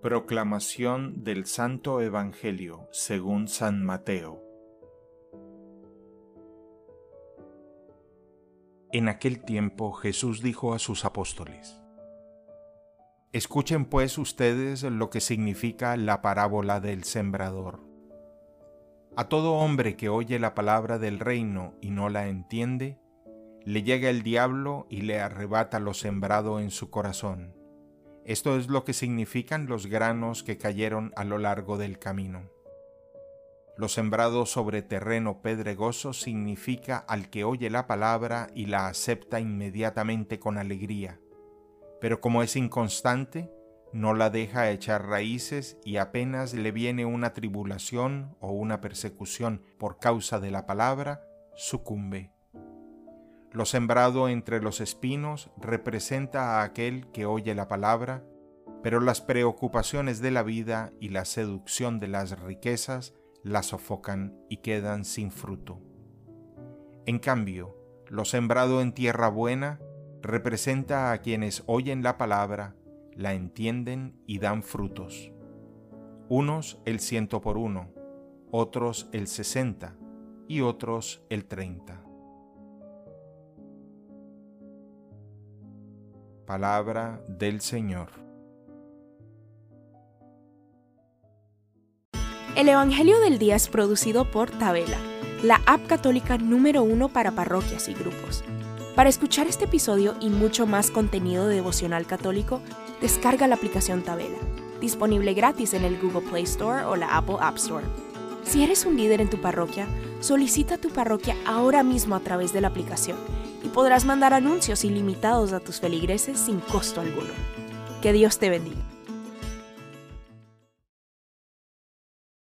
Proclamación del Santo Evangelio según San Mateo En aquel tiempo Jesús dijo a sus apóstoles, Escuchen pues ustedes lo que significa la parábola del sembrador. A todo hombre que oye la palabra del reino y no la entiende, le llega el diablo y le arrebata lo sembrado en su corazón. Esto es lo que significan los granos que cayeron a lo largo del camino. Lo sembrado sobre terreno pedregoso significa al que oye la palabra y la acepta inmediatamente con alegría, pero como es inconstante, no la deja echar raíces y apenas le viene una tribulación o una persecución por causa de la palabra, sucumbe. Lo sembrado entre los espinos representa a aquel que oye la palabra, pero las preocupaciones de la vida y la seducción de las riquezas la sofocan y quedan sin fruto. En cambio, lo sembrado en tierra buena representa a quienes oyen la palabra, la entienden y dan frutos. Unos el ciento por uno, otros el sesenta y otros el treinta. Palabra del Señor. El Evangelio del Día es producido por Tabela, la app católica número uno para parroquias y grupos. Para escuchar este episodio y mucho más contenido devocional católico, descarga la aplicación Tabela, disponible gratis en el Google Play Store o la Apple App Store. Si eres un líder en tu parroquia, solicita tu parroquia ahora mismo a través de la aplicación y podrás mandar anuncios ilimitados a tus feligreses sin costo alguno. Que Dios te bendiga.